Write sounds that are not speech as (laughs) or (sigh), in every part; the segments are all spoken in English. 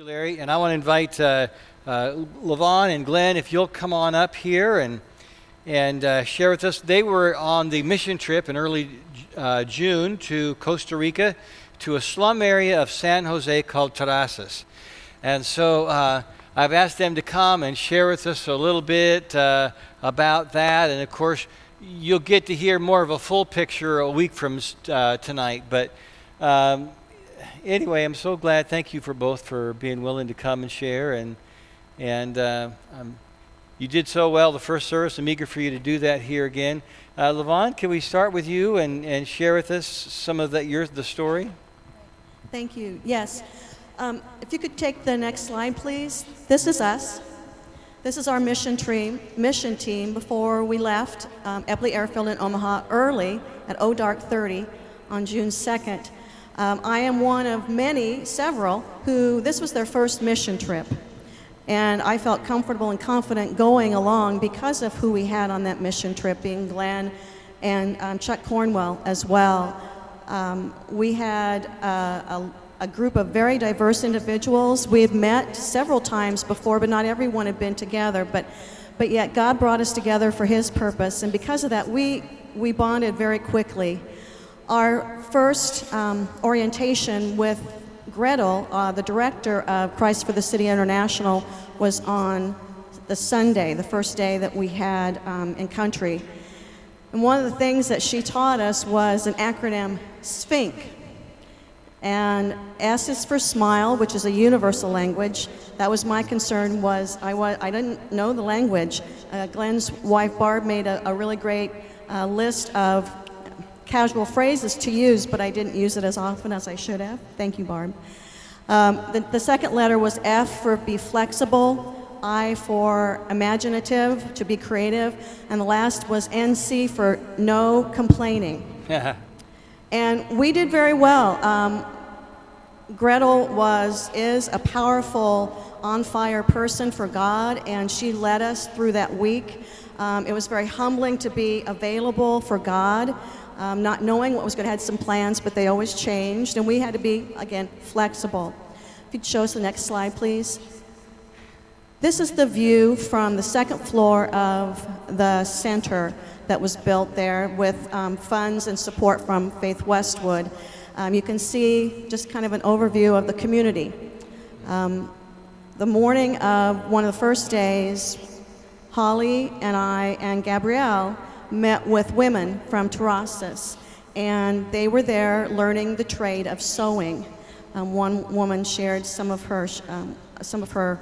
you, Larry. And I want to invite uh, uh, Levon and Glenn, if you'll come on up here and and uh, share with us. They were on the mission trip in early uh, June to Costa Rica, to a slum area of San Jose called Tirrases. And so uh, I've asked them to come and share with us a little bit uh, about that. And of course, you'll get to hear more of a full picture a week from tonight. But um, anyway, I'm so glad. Thank you for both for being willing to come and share. And and uh, you did so well the first service. I'm eager for you to do that here again. Uh, Levon, can we start with you and, and share with us some of the, your, the story? Thank you. Yes. Um, if you could take the next slide, please. This is us. This is our mission team, mission team before we left um, Eppley Airfield in Omaha early at O Dark 30 on June 2nd. Um, I am one of many, several, who this was their first mission trip. And I felt comfortable and confident going along because of who we had on that mission trip, being Glenn and um, Chuck Cornwell as well. Um, we had uh, a, a, group of very diverse individuals. We had met several times before, but not everyone had been together. But, but yet, God brought us together for His purpose. And because of that, we, we bonded very quickly. Our first um, orientation with Gretel, uh, the director of Christ for the City International, was on the Sunday, the first day that we had um, in country. And one of the things that she taught us was an acronym, SPHINC. And S is for smile, which is a universal language. That was my concern was I, was, I didn't know the language. Uh, Glenn's wife, Barb, made a, a really great uh, list of casual phrases to use, but I didn't use it as often as I should have. Thank you, Barb. Um, the, the second letter was F for be flexible, I for imaginative, to be creative, and the last was NC for no complaining. (laughs) and we did very well. Um, Gretel was is a powerful, on fire person for God, and she led us through that week. Um, it was very humbling to be available for God um, not knowing what was going to have some plans, but they always changed, and we had to be, again, flexible. If you'd show us the next slide, please. This is the view from the second floor of the center that was built there with um, funds and support from Faith Westwood. Um, you can see just kind of an overview of the community. Um, the morning of one of the first days, Holly and I and Gabrielle met with women from Tirrases, and they were there learning the trade of sewing. Um, one woman shared some of her um, some of her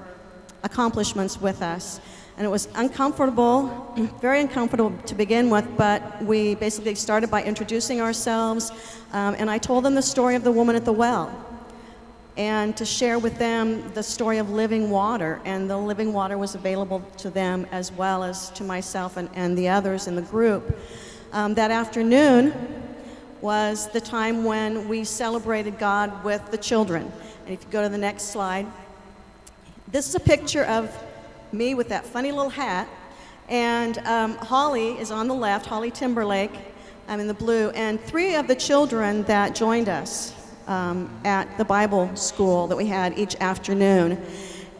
accomplishments with us, and it was uncomfortable, (clears throat) very uncomfortable to begin with. But we basically started by introducing ourselves, um, and I told them the story of the woman at the well and to share with them the story of living water. And the living water was available to them as well as to myself and, and the others in the group. Um, that afternoon was the time when we celebrated God with the children. And if you go to the next slide, this is a picture of me with that funny little hat. And um, Holly is on the left, Holly Timberlake, I'm in the blue, and three of the children that joined us um, at the Bible school that we had each afternoon.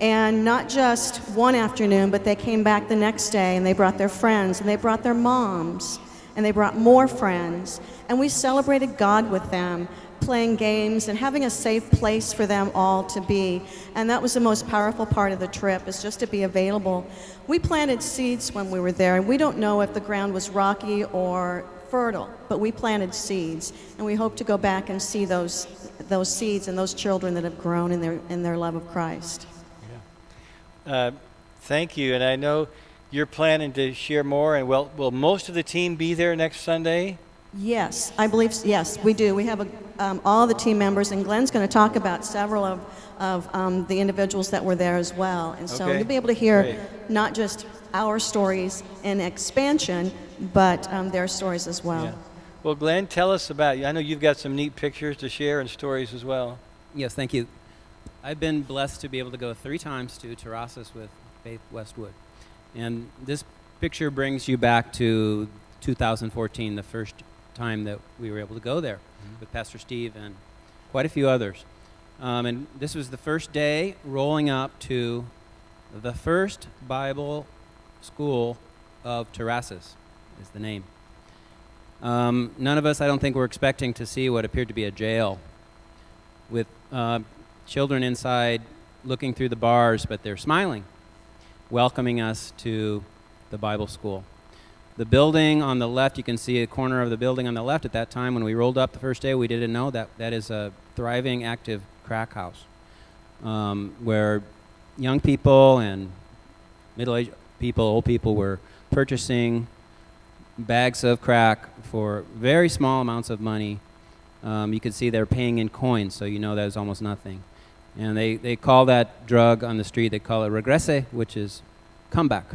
And not just one afternoon, but they came back the next day and they brought their friends and they brought their moms and they brought more friends. And we celebrated God with them, playing games and having a safe place for them all to be. And that was the most powerful part of the trip, is just to be available. We planted seeds when we were there, and we don't know if the ground was rocky or fertile, but we planted seeds, and we hope to go back and see those, those seeds and those children that have grown in their, in their love of Christ. Yeah. Uh, thank you, and I know you're planning to share more, and will, will most of the team be there next Sunday? Yes, I believe, yes, we do. We have a, um, all the team members, and Glenn's going to talk about several of, of um, the individuals that were there as well. And so okay. you'll be able to hear Great. not just our stories in expansion, but um, their stories as well. Yeah. Well, Glenn, tell us about you. I know you've got some neat pictures to share and stories as well. Yes, thank you. I've been blessed to be able to go three times to Tirrases with Faith Westwood. And this picture brings you back to 2014, the first time that we were able to go there mm-hmm. with Pastor Steve and quite a few others. Um, and this was the first day rolling up to the first Bible school of Tirrases, is the name. Um, none of us, I don't think, were expecting to see what appeared to be a jail with uh, children inside looking through the bars, but they're smiling, welcoming us to the Bible school. The building on the left, you can see a corner of the building on the left. At that time, when we rolled up the first day, we didn't know that that is a thriving, active crack house um, where young people and middle aged people, old people were purchasing bags of crack for very small amounts of money. Um, you can see they're paying in coins, so you know that is almost nothing. And they, they call that drug on the street, they call it regrese, which is comeback.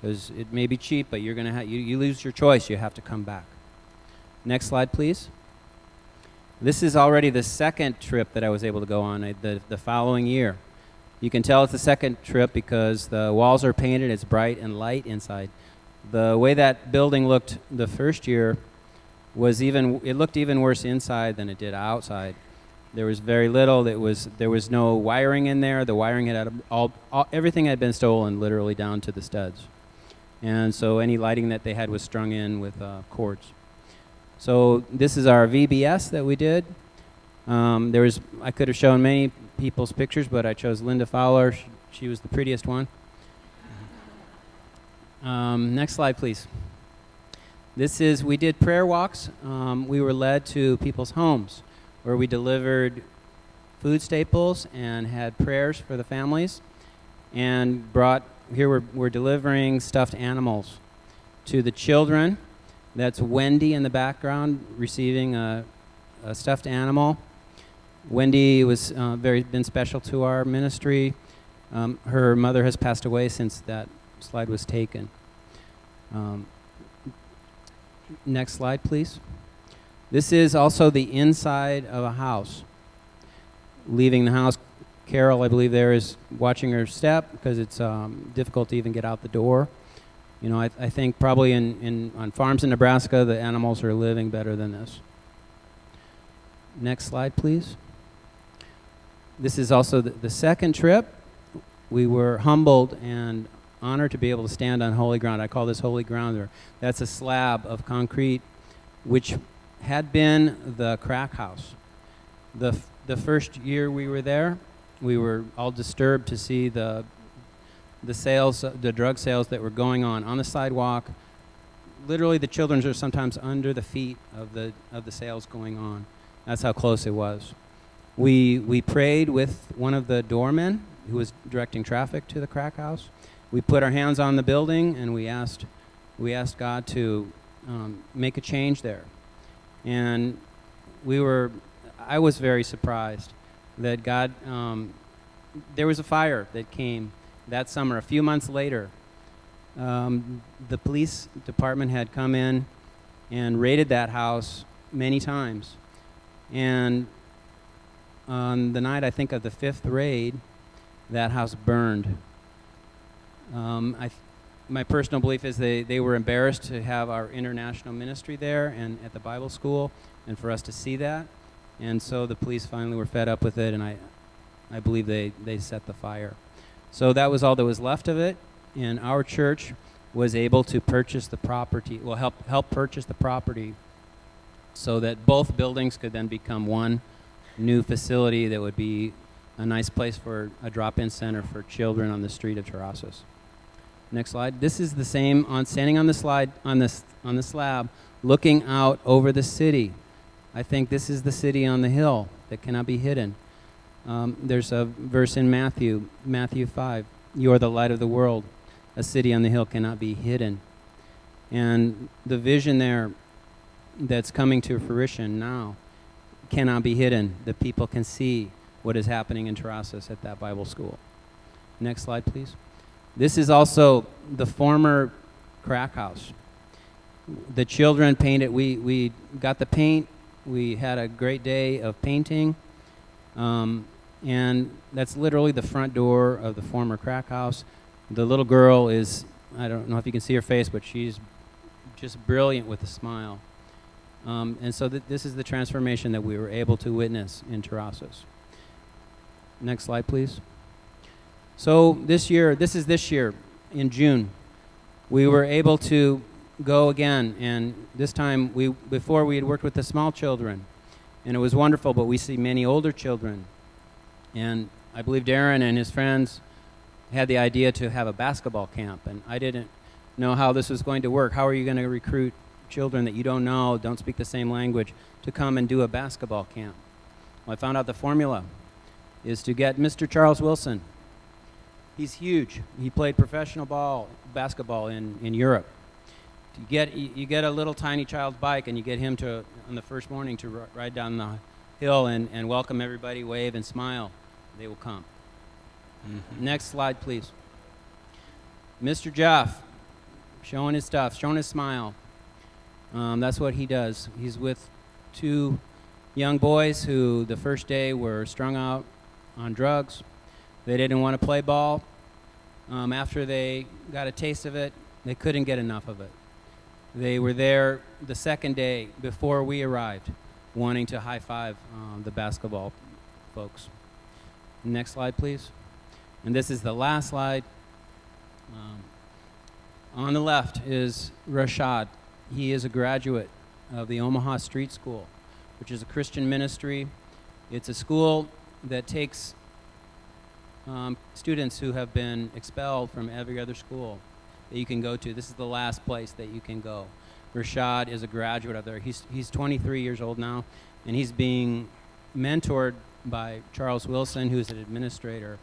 Because it may be cheap, but you're gonna ha- you, you lose your choice, you have to come back. Next slide, please. This is already the second trip that I was able to go on uh, the, the following year. You can tell it's the second trip because the walls are painted, it's bright and light inside. The way that building looked the first year was even, it looked even worse inside than it did outside. There was very little, it was, there was no wiring in there. The wiring had all, all, everything had been stolen literally down to the studs. And so any lighting that they had was strung in with uh, cords. So this is our VBS that we did. Um, there was, I could have shown many people's pictures, but I chose Linda Fowler. She, she was the prettiest one. Um, next slide, please. This is, we did prayer walks. Um, we were led to people's homes where we delivered food staples and had prayers for the families and brought, here we're, we're delivering stuffed animals to the children. That's Wendy in the background receiving a, a stuffed animal. Wendy was uh, very been special to our ministry. Um, her mother has passed away since that slide was taken. Um, next slide, please. This is also the inside of a house. Leaving the house, Carol, I believe, there is watching her step because it's um, difficult to even get out the door. You know, I, I think probably in, in, on farms in Nebraska, the animals are living better than this. Next slide, please. This is also the, the second trip. We were humbled and honored to be able to stand on holy ground. I call this holy ground. That's a slab of concrete which had been the crack house. The, f- the first year we were there, we were all disturbed to see the, the sales, the drug sales that were going on on the sidewalk. Literally, the children are sometimes under the feet of the, of the sales going on. That's how close it was. We, we prayed with one of the doormen who was directing traffic to the crack house. We put our hands on the building and we asked, we asked God to um, make a change there. And we were, I was very surprised that God, um, there was a fire that came that summer. A few months later, um, the police department had come in and raided that house many times. And on the night, I think, of the fifth raid, that house burned. Um, I my personal belief is they, they were embarrassed to have our international ministry there and at the Bible school and for us to see that. And so the police finally were fed up with it, and I, I believe they, they set the fire. So that was all that was left of it. And our church was able to purchase the property, well, help, help purchase the property so that both buildings could then become one new facility that would be a nice place for a drop-in center for children on the street of Tirrases. Next slide. This is the same on standing on the slide on this on the slab, looking out over the city. I think this is the city on the hill that cannot be hidden. Um, there's a verse in Matthew, Matthew 5. You are the light of the world. A city on the hill cannot be hidden. And the vision there that's coming to fruition now cannot be hidden. The people can see what is happening in Tirrases at that Bible school. Next slide, please. This is also the former crack house. The children painted, we, we got the paint, we had a great day of painting, um, and that's literally the front door of the former crack house. The little girl is, I don't know if you can see her face, but she's just brilliant with a smile. Um, and so th- this is the transformation that we were able to witness in Tirrases. Next slide, please. So this year, this is this year, in June, we were able to go again, and this time we before we had worked with the small children, and it was wonderful. But we see many older children, and I believe Darren and his friends had the idea to have a basketball camp, and I didn't know how this was going to work. How are you going to recruit children that you don't know, don't speak the same language, to come and do a basketball camp? Well, I found out the formula is to get Mr. Charles Wilson. He's huge. He played professional ball, basketball in, in Europe. You get, you, get a little tiny child's bike and you get him to, on the first morning, to r- ride down the hill and, and welcome everybody, wave and smile. They will come. Mm-hmm. Next slide, please. Mr. Jeff, showing his stuff, showing his smile. Um, that's what he does. He's with two young boys who the first day were strung out on drugs. They didn't want to play ball. Um, after they got a taste of it, they couldn't get enough of it. They were there the second day before we arrived, wanting to high five um, the basketball folks. Next slide, please. And this is the last slide. Um, on the left is Rashad. He is a graduate of the Omaha Street School, which is a Christian ministry. It's a school that takes um, students who have been expelled from every other school that you can go to. This is the last place that you can go. Rashad is a graduate of there. He's, he's 23 years old now, and he's being mentored by Charles Wilson, who's an administrator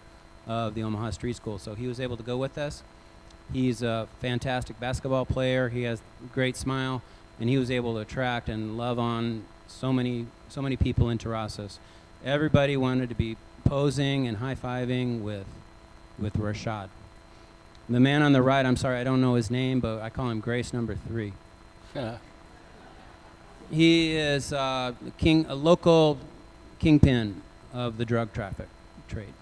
of the Omaha Street School. So he was able to go with us. He's a fantastic basketball player. He has a great smile, and he was able to attract and love on so many so many people in Tirrases. Everybody wanted to be posing and high fiving with with Rashad. The man on the right, I'm sorry, I don't know his name, but I call him Grace Number Three. Yeah. (laughs) He is uh, king, a local kingpin of the drug traffic trade.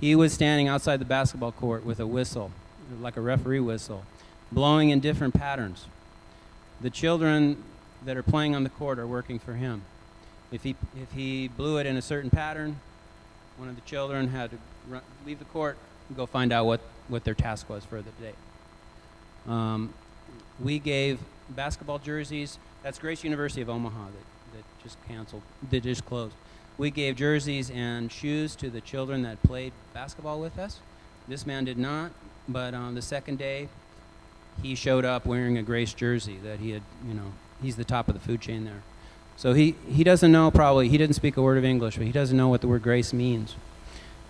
He was standing outside the basketball court with a whistle, like a referee whistle, blowing in different patterns. The children that are playing on the court are working for him. If he, if he blew it in a certain pattern, one of the children had to run, leave the court and go find out what, what their task was for the day. Um, we gave basketball jerseys. That's Grace University of Omaha that, that just canceled, that just closed. We gave jerseys and shoes to the children that played basketball with us. This man did not, but on the second day, he showed up wearing a Grace jersey that he had, you know, he's the top of the food chain there. So he, he doesn't know probably, he didn't speak a word of English, but he doesn't know what the word grace means.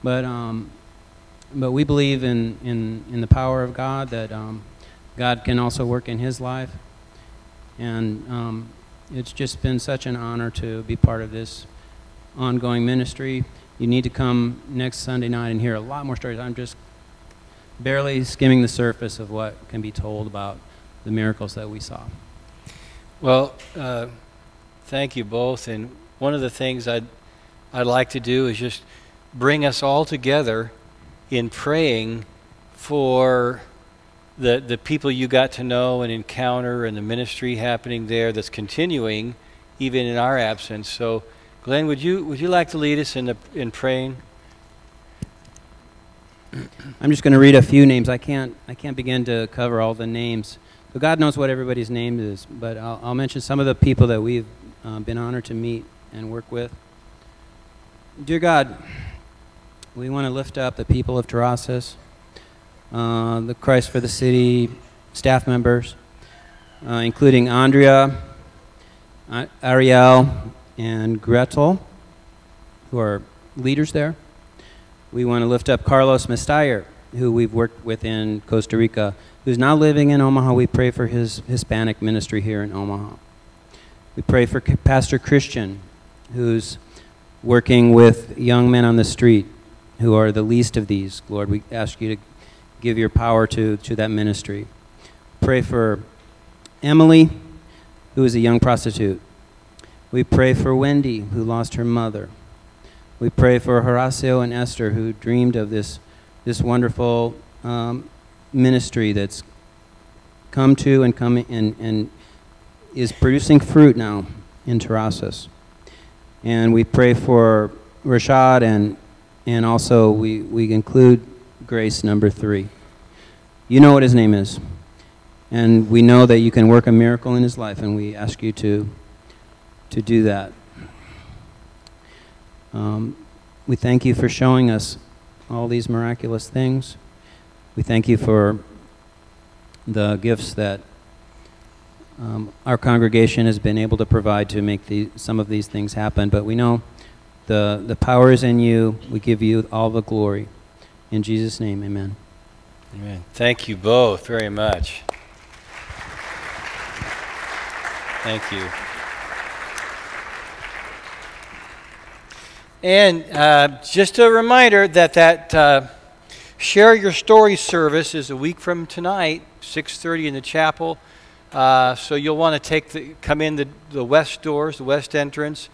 But, um, but we believe in, in, in the power of God, that um, God can also work in his life. And um, it's just been such an honor to be part of this ongoing ministry. You need to come next Sunday night and hear a lot more stories. I'm just barely skimming the surface of what can be told about the miracles that we saw. Well, uh, thank you both. And one of the things I'd, I'd like to do is just bring us all together in praying for the, the people you got to know and encounter and the ministry happening there that's continuing even in our absence. So, Glenn, would you, would you like to lead us in, the, in praying? I'm just going to read a few names. I can't, I can't begin to cover all the names. So God knows what everybody's name is, but I'll, I'll mention some of the people that we've uh, been honored to meet and work with. Dear God, we want to lift up the people of Tirrases, uh, the Christ for the City staff members, uh, including Andrea, Ariel, and Gretel, who are leaders there. We want to lift up Carlos Mestayer, who we've worked with in Costa Rica, who's now living in Omaha. We pray for his Hispanic ministry here in Omaha. We pray for Pastor Christian, who's working with young men on the street who are the least of these. Lord, we ask you to give your power to, to that ministry. Pray for Emily, who is a young prostitute. We pray for Wendy, who lost her mother. We pray for Horacio and Esther, who dreamed of this, this wonderful um, ministry that's come to and coming and, and is producing fruit now in Tirrases. And we pray for Rashad and And also, we, we include grace number three. You know what his name is. And we know that you can work a miracle in his life, and we ask you to, to do that. Um, we thank you for showing us all these miraculous things. We thank you for the gifts that um, our congregation has been able to provide to make the, some of these things happen. But we know the, the power is in you. We give you all the glory. In Jesus' name, amen. Amen. Thank you both very much. Thank you. And uh, just a reminder that that uh, share your story service is a week from tonight, 6:30 in the chapel. Uh, so you'll want to take the come in the, the west doors, the west entrance,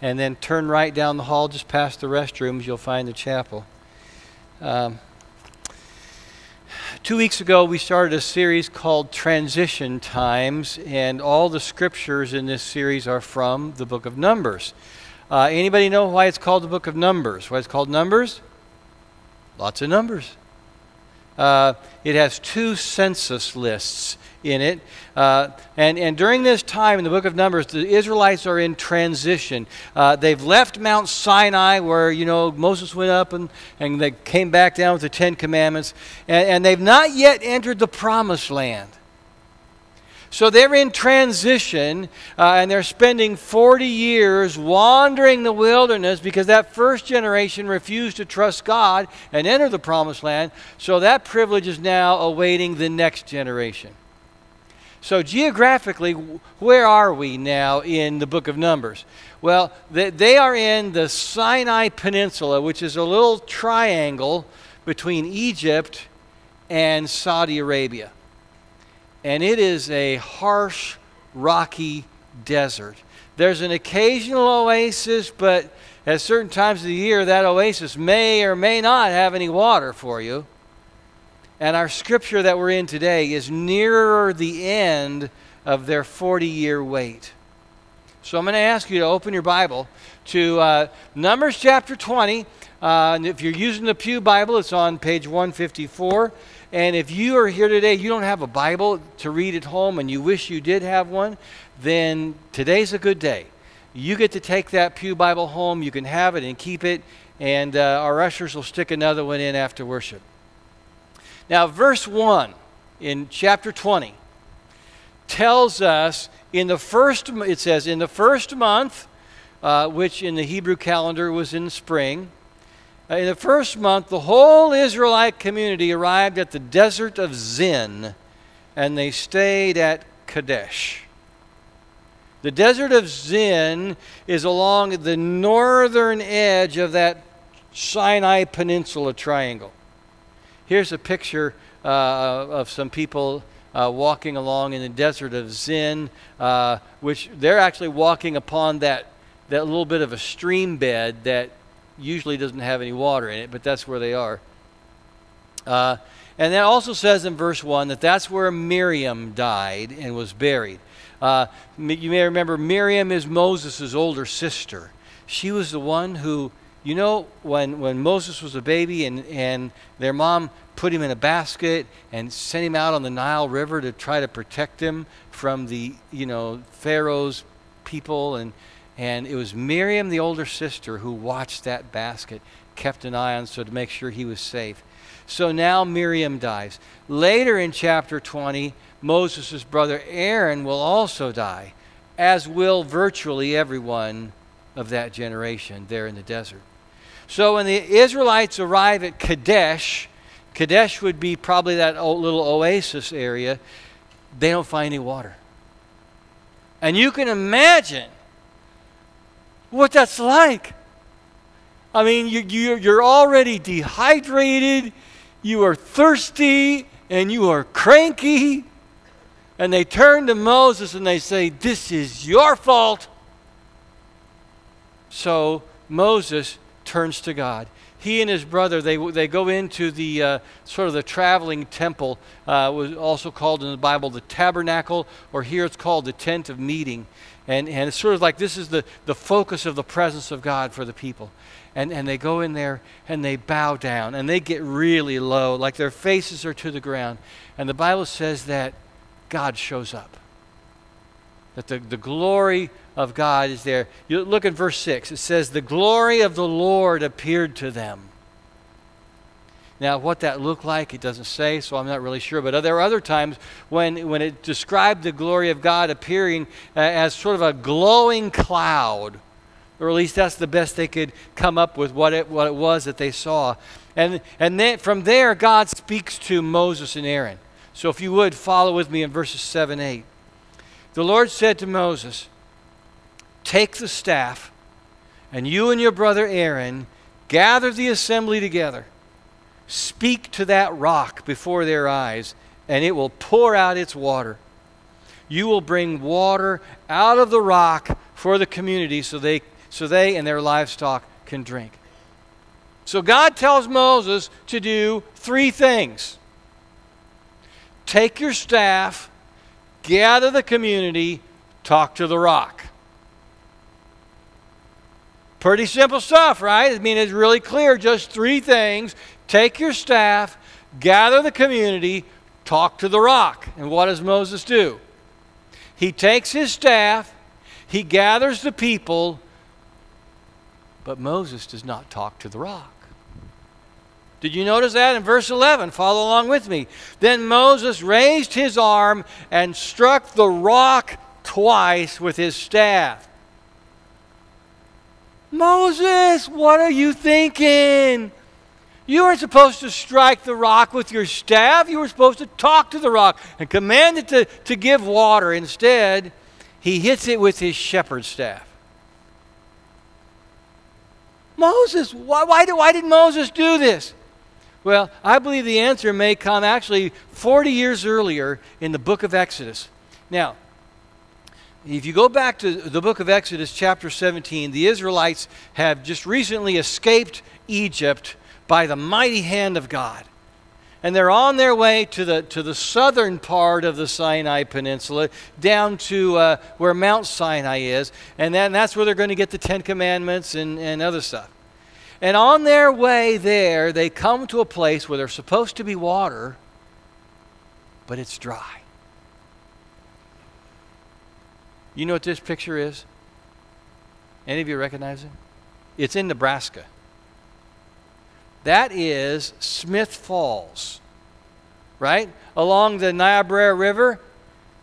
and then turn right down the hall just past the restrooms. You'll find the chapel. Um, two weeks ago, we started a series called Transition Times, and all the scriptures in this series are from the book of Numbers. Uh, anybody know why it's called the book of Numbers? Why it's called Numbers? Lots of numbers. Uh, it has two census lists in it. Uh, and, and during this time in the book of Numbers, the Israelites are in transition. Uh, they've left Mount Sinai, where, you know, Moses went up and, and they came back down with the Ten Commandments. And, and they've not yet entered the promised land. So they're in transition uh, and they're spending 40 years wandering the wilderness because that first generation refused to trust God and enter the promised land. So that privilege is now awaiting the next generation. So, geographically, where are we now in the book of Numbers? Well, they are in the Sinai Peninsula, which is a little triangle between Egypt and Saudi Arabia. And it is a harsh, rocky desert. There's an occasional oasis, but at certain times of the year, that oasis may or may not have any water for you. And our scripture that we're in today is nearer the end of their 40 year wait. So I'm going to ask you to open your Bible to uh, Numbers chapter 20. Uh, if you're using the Pew Bible, it's on page 154. And if you are here today, you don't have a Bible to read at home and you wish you did have one, then today's a good day. You get to take that Pew Bible home, you can have it and keep it, and uh, our ushers will stick another one in after worship. Now, verse 1 in chapter 20 tells us in the first, it says, in the first month, uh, which in the Hebrew calendar was in spring, in the first month, the whole Israelite community arrived at the desert of Zin, and they stayed at Kadesh. The desert of Zin is along the northern edge of that Sinai Peninsula triangle. Here's a picture uh, of some people uh, walking along in the desert of Zin, uh, which they're actually walking upon that, that little bit of a stream bed that usually doesn't have any water in it, but that's where they are. Uh, and that also says in verse 1 that that's where Miriam died and was buried. Uh, you may remember Miriam is Moses' older sister. She was the one who you know, when, when Moses was a baby and, and their mom put him in a basket and sent him out on the Nile River to try to protect him from the, you know, Pharaoh's people. And, and it was Miriam, the older sister, who watched that basket, kept an eye on so to make sure he was safe. So now Miriam dies. Later in chapter 20, Moses' brother Aaron will also die, as will virtually everyone of that generation there in the desert. So when the Israelites arrive at Kadesh, Kadesh would be probably that little oasis area, they don't find any water. And you can imagine what that's like. I mean, you, you, you're already dehydrated, you are thirsty, and you are cranky. And they turn to Moses and they say, This is your fault. So Moses turns to God. he and his brother, they, they go into the uh, sort of the traveling temple, uh, was also called in the Bible the tabernacle, or here it's called the tent of meeting. And, and it's sort of like this is the, the focus of the presence of God for the people. And, and they go in there and they bow down and they get really low, like their faces are to the ground. And the Bible says that God shows up that the, the glory of God is there. You look at verse 6. It says, The glory of the Lord appeared to them. Now, what that looked like, it doesn't say, so I'm not really sure. But there are other times when, when it described the glory of God appearing as sort of a glowing cloud, or at least that's the best they could come up with what it, what it was that they saw. And, and then from there, God speaks to Moses and Aaron. So if you would, follow with me in verses 7 8. The Lord said to Moses, Take the staff, and you and your brother Aaron gather the assembly together. Speak to that rock before their eyes, and it will pour out its water. You will bring water out of the rock for the community so they, so they and their livestock can drink. So God tells Moses to do three things take your staff gather the community, talk to the rock. Pretty simple stuff, right? I mean, it's really clear. Just three things take your staff, gather the community, talk to the rock. And what does Moses do? He takes his staff, he gathers the people, but Moses does not talk to the rock. Did you notice that in verse 11? Follow along with me. Then Moses raised his arm and struck the rock twice with his staff. Moses, what are you thinking? You weren't supposed to strike the rock with your staff. You were supposed to talk to the rock and command it to, to give water. Instead, he hits it with his shepherd's staff. Moses, why, why, why did Moses do this? Well, I believe the answer may come actually 40 years earlier in the book of Exodus. Now, if you go back to the book of Exodus, chapter 17, the Israelites have just recently escaped Egypt by the mighty hand of God. And they're on their way to the, to the southern part of the Sinai Peninsula, down to uh, where Mount Sinai is. And then that's where they're going to get the Ten Commandments and, and other stuff. And on their way there, they come to a place where there's supposed to be water, but it's dry. You know what this picture is? Any of you recognize it? It's in Nebraska. That is Smith Falls, right? Along the Niobrara River.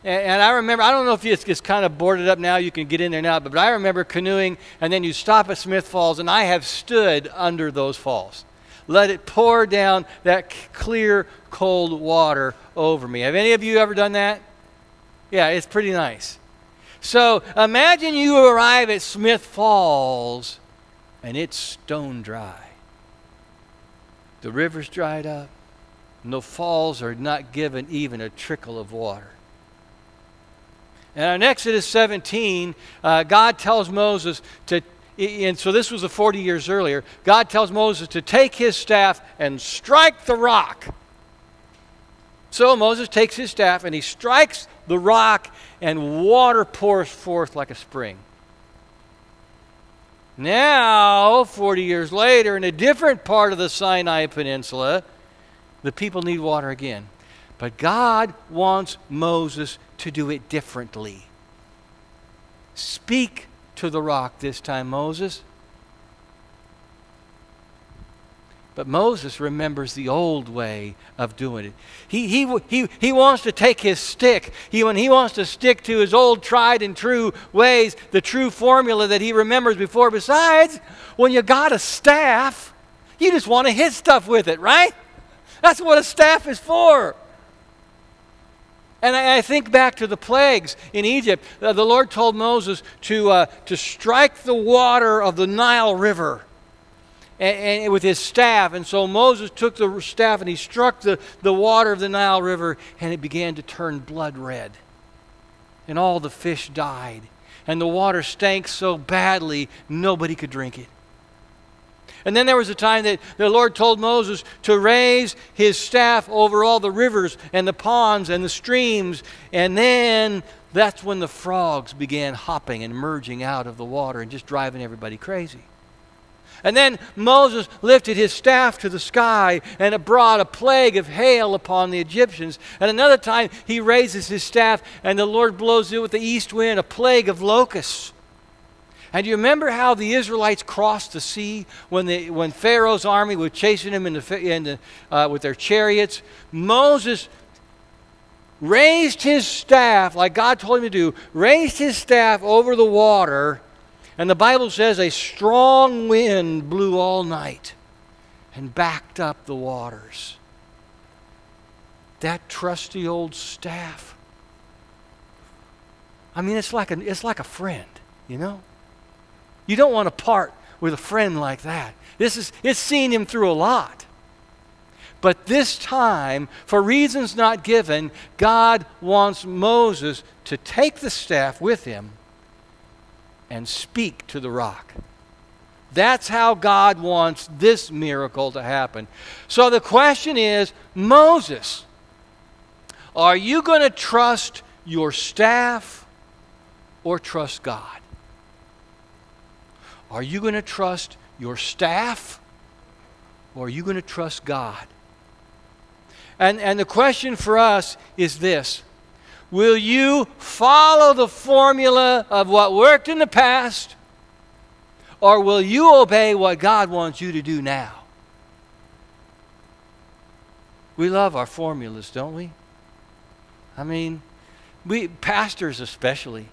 And, and, I remember, I don't know if it's, kind of boarded up now, you can get in there now, but, but I remember canoeing, and then you stop at Smith Falls, and I have stood under those falls. Let it pour down that clear, cold water over me. Have any of you ever done that? Yeah, it's pretty nice. So imagine you arrive at Smith Falls, and it's stone dry. The river's dried up, and the falls are not given even a trickle of water. And in Exodus 17, uh, God tells Moses to, and so this was the 40 years earlier, God tells Moses to take his staff and strike the rock. So Moses takes his staff and he strikes the rock, and water pours forth like a spring. Now, 40 years later, in a different part of the Sinai Peninsula, the people need water again. But God wants Moses to do it differently. Speak to the rock this time, Moses. But Moses remembers the old way of doing it. He, he, he, he wants to take his stick. He, when he wants to stick to his old tried and true ways, the true formula that he remembers before. Besides, when you got a staff, you just want to hit stuff with it, right? That's what a staff is for. And I, I, think back to the plagues in Egypt. Uh, the Lord told Moses to, uh, to strike the water of the Nile River and, and, with his staff. And so Moses took the staff and he struck the, the water of the Nile River, and it began to turn blood red. And all the fish died. And the water stank so badly, nobody could drink it. And then there was a time that the Lord told Moses to raise his staff over all the rivers and the ponds and the streams. And then that's when the frogs began hopping and merging out of the water and just driving everybody crazy. And then Moses lifted his staff to the sky, and it brought a plague of hail upon the Egyptians. And another time, he raises his staff, and the Lord blows it with the east wind, a plague of locusts. And you remember how the Israelites crossed the sea when, the, when Pharaoh's army was chasing them in the, in the, uh, with their chariots? Moses raised his staff, like God told him to do, raised his staff over the water, and the Bible says a strong wind blew all night and backed up the waters. That trusty old staff. I mean, it's like a, it's like a friend, you know? You don't want to part with a friend like that. This is, it's seen him through a lot. But this time, for reasons not given, God wants Moses to take the staff with him and speak to the rock. That's how God wants this miracle to happen. So the question is Moses, are you going to trust your staff or trust God? Are you going to trust your staff or are you going to trust God? And, and the question for us is this Will you follow the formula of what worked in the past or will you obey what God wants you to do now? We love our formulas, don't we? I mean, we pastors especially.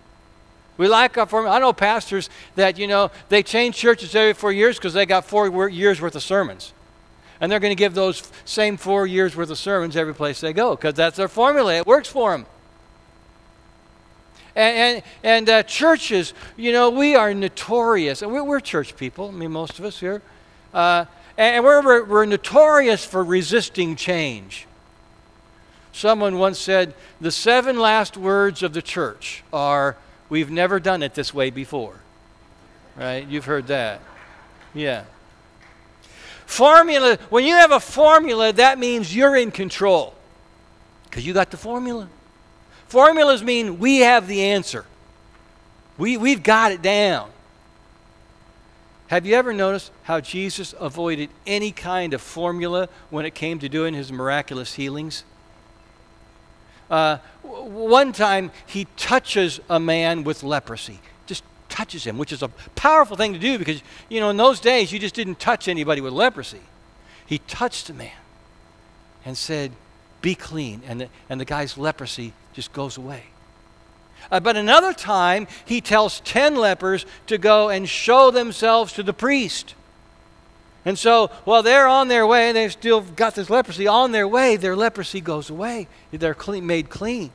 We like our formula. I know pastors that, you know, they change churches every four years because they got four years worth of sermons. And they're going to give those same four years worth of sermons every place they go because that's their formula. It works for them. And, and, and uh, churches, you know, we are notorious. And we're, we're, church people, I mean, most of us here. Uh, and we're, we're notorious for resisting change. Someone once said, the seven last words of the church are, We've never done it this way before. Right? You've heard that. Yeah. Formula, when you have a formula, that means you're in control because you got the formula. Formulas mean we have the answer, we, we've got it down. Have you ever noticed how Jesus avoided any kind of formula when it came to doing his miraculous healings? Uh, one time he touches a man with leprosy, just touches him, which is a powerful thing to do because, you know, in those days you just didn't touch anybody with leprosy. He touched the man and said, Be clean. And the, and the guy's leprosy just goes away. Uh, but another time, he tells 10 lepers to go and show themselves to the priest. And so, while they're on their way, they've still got this leprosy, on their way, their leprosy goes away. They're clean, made clean.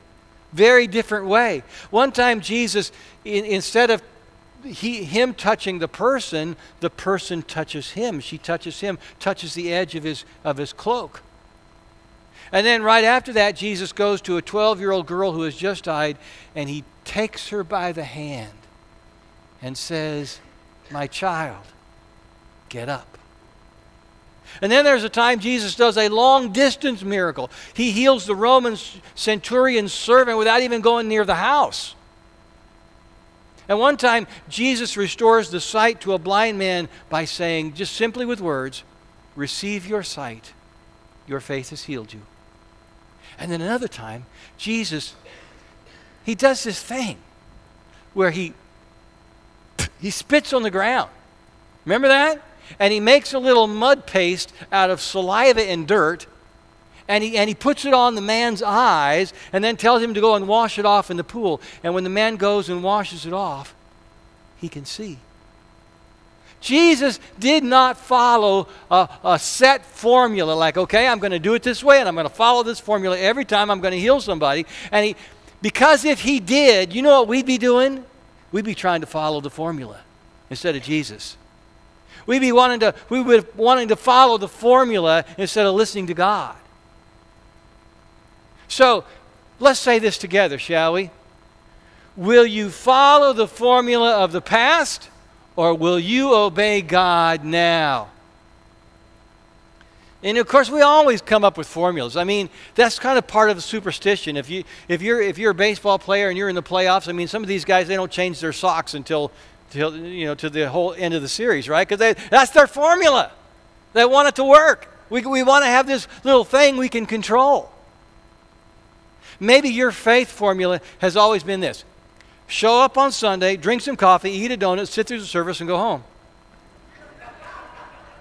Very different way. One time, Jesus, in, instead of he, him touching the person, the person touches him. She touches him, touches the edge of his, of his cloak. And then, right after that, Jesus goes to a 12 year old girl who has just died, and he takes her by the hand and says, My child, get up. And then there's a time Jesus does a long distance miracle. He heals the Roman centurion's servant without even going near the house. And one time, Jesus restores the sight to a blind man by saying, just simply with words, Receive your sight. Your faith has healed you. And then another time, Jesus, he does this thing where he, (clears throat) he spits on the ground. Remember that? And he makes a little mud paste out of saliva and dirt and he, and he puts it on the man's eyes and then tells him to go and wash it off in the pool. And when the man goes and washes it off, he can see. Jesus did not follow a, a set formula like, okay, I'm going to do it this way and I'm going to follow this formula every time I'm going to heal somebody. And he, because if he did, you know what we'd be doing? We'd be trying to follow the formula instead of Jesus. We'd be wanting to, we would wanting to follow the formula instead of listening to God. So let's say this together, shall we? Will you follow the formula of the past or will you obey God now? And of course, we always come up with formulas. I mean, that's kind of part of the superstition. If you if you're if you're a baseball player and you're in the playoffs, I mean, some of these guys they don't change their socks until till you know to the whole end of the series, right? Because that's their formula. They want it to work. We we want to have this little thing we can control. Maybe your faith formula has always been this: show up on Sunday, drink some coffee, eat a donut, sit through the service, and go home.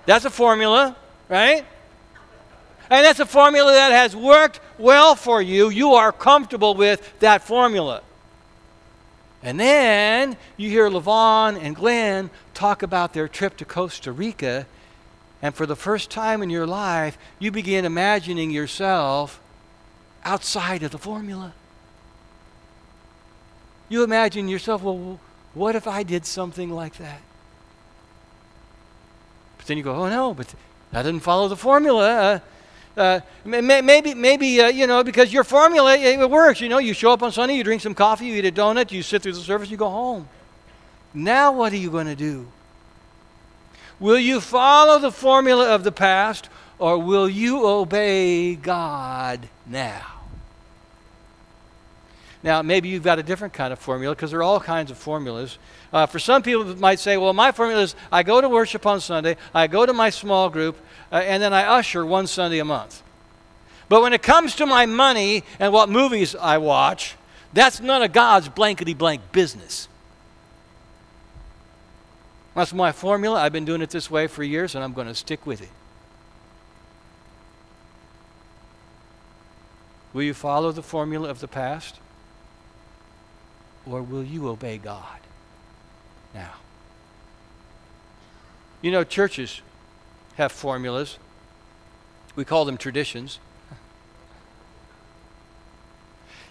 That's a formula, right? And that's a formula that has worked well for you. You are comfortable with that formula. And then you hear Levon and Glenn talk about their trip to Costa Rica. And for the first time in your life, you begin imagining yourself outside of the formula. You imagine yourself, well, what if I did something like that? But then you go, oh no, but that didn't follow the formula. Uh, maybe, maybe uh, you know, because your formula it works. You know, you show up on Sunday, you drink some coffee, you eat a donut, you sit through the service, you go home. Now, what are you going to do? Will you follow the formula of the past, or will you obey God now? Now, maybe you've got a different kind of formula because there are all kinds of formulas. Uh, for some people, might say, well, my formula is I go to worship on Sunday, I go to my small group, uh, and then I usher one Sunday a month. But when it comes to my money and what movies I watch, that's none of God's blankety blank business. That's my formula. I've been doing it this way for years, and I'm going to stick with it. Will you follow the formula of the past? Or will you obey God now? You know, churches have formulas. We call them traditions.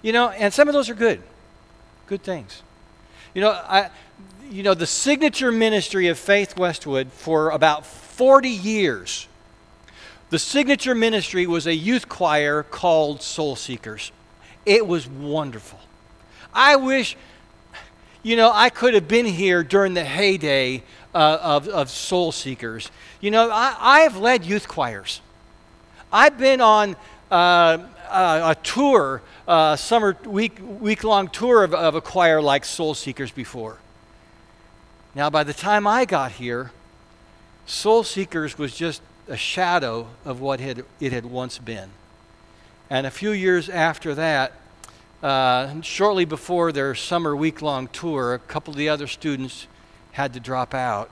You know, and some of those are good. Good things. You know, I you know, the signature ministry of Faith Westwood for about 40 years. The signature ministry was a youth choir called Soul Seekers. It was wonderful. I wish, you know, I could have been here during the heyday uh, of, of Soul Seekers. You know, I, I've led youth choirs. I've been on uh, a, a tour, a summer week, week-long tour of, of a choir like Soul Seekers before. Now, by the time I got here, Soul Seekers was just a shadow of what had, it had once been. And a few years after that, uh, shortly before their summer week long tour, a couple of the other students had to drop out.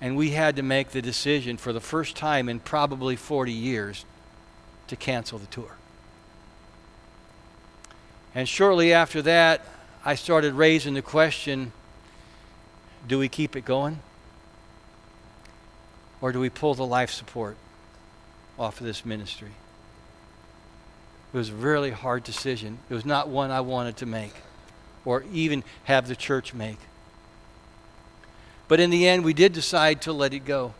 And we had to make the decision for the first time in probably 40 years to cancel the tour. And shortly after that, I started raising the question do we keep it going? Or do we pull the life support off of this ministry? It was a really hard decision. It was not one I wanted to make or even have the church make. But in the end, we did decide to let it go.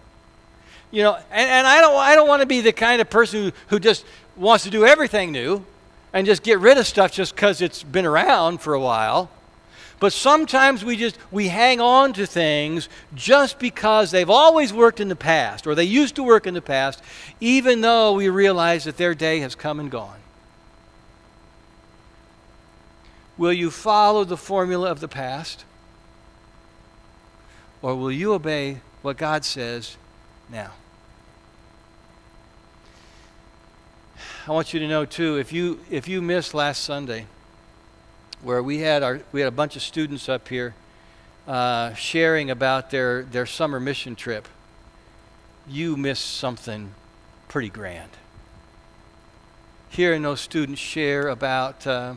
You know, and, and I don't, I don't want to be the kind of person who, who just wants to do everything new and just get rid of stuff just because it's been around for a while. But sometimes we just we hang on to things just because they've always worked in the past or they used to work in the past, even though we realize that their day has come and gone. Will you follow the formula of the past? Or will you obey what God says now? I want you to know too, if you if you missed last Sunday, where we had our we had a bunch of students up here uh, sharing about their their summer mission trip, you missed something pretty grand. Hearing those students share about uh,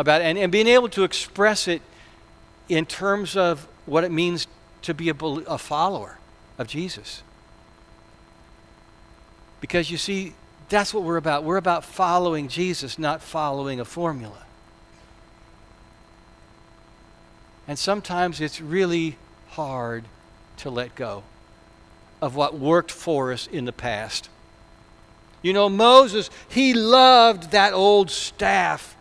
about and, and being able to express it in terms of what it means to be a, a follower of Jesus. Because you see, that's what we're about. We're about following Jesus, not following a formula. And sometimes it's really hard to let go of what worked for us in the past. You know, Moses, he loved that old staff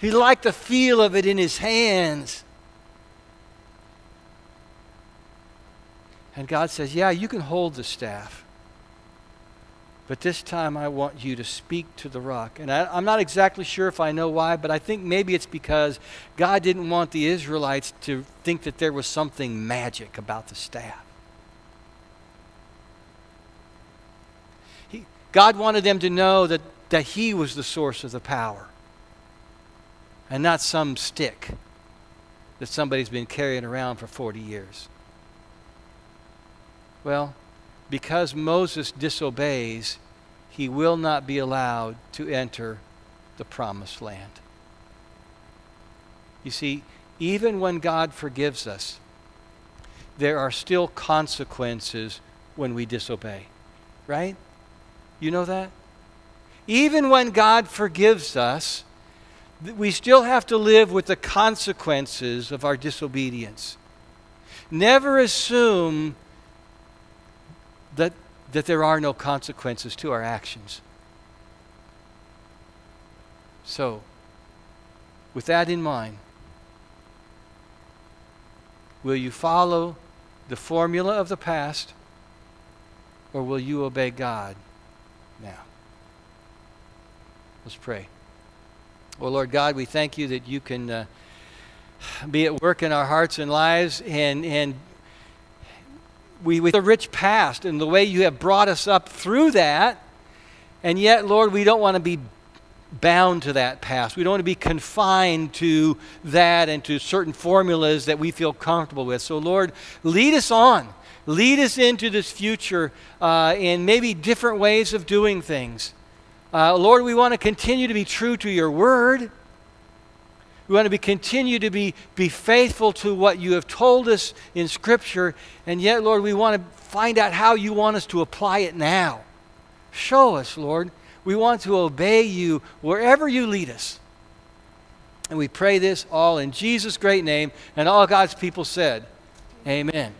he liked the feel of it in his hands. And God says, Yeah, you can hold the staff, But this time I want you to speak to the rock. And I, am not exactly sure if I know why, but I think maybe it's because God didn't want the Israelites to think that there was something magic about the staff. He, God wanted them to know that, that He was the source of the power and not some stick that somebody's been carrying around for 40 years. Well, because Moses disobeys, he will not be allowed to enter the promised land. You see, even when God forgives us, there are still consequences when we disobey. Right? You know that? Even when God forgives us, we still have to live with the consequences of our disobedience. Never assume that, that there are no consequences to our actions. So, with that in mind, will you follow the formula of the past or will you obey God now? Let's pray. Well, Lord God, we thank you that you can uh, be at work in our hearts and lives and, and we, with a rich past and the way you have brought us up through that. And yet, Lord, we don't want to be bound to that past. We don't want to be confined to that and to certain formulas that we feel comfortable with. So, Lord, lead us on. Lead us into this future uh, in maybe different ways of doing things. Uh, Lord, we want to continue to be true to your word. We want to be, continue to be, be faithful to what you have told us in Scripture, and yet, Lord, we want to find out how you want us to apply it now. Show us, Lord. We want to obey you wherever you lead us. And we pray this all in Jesus' great name, and all God's people said, Amen.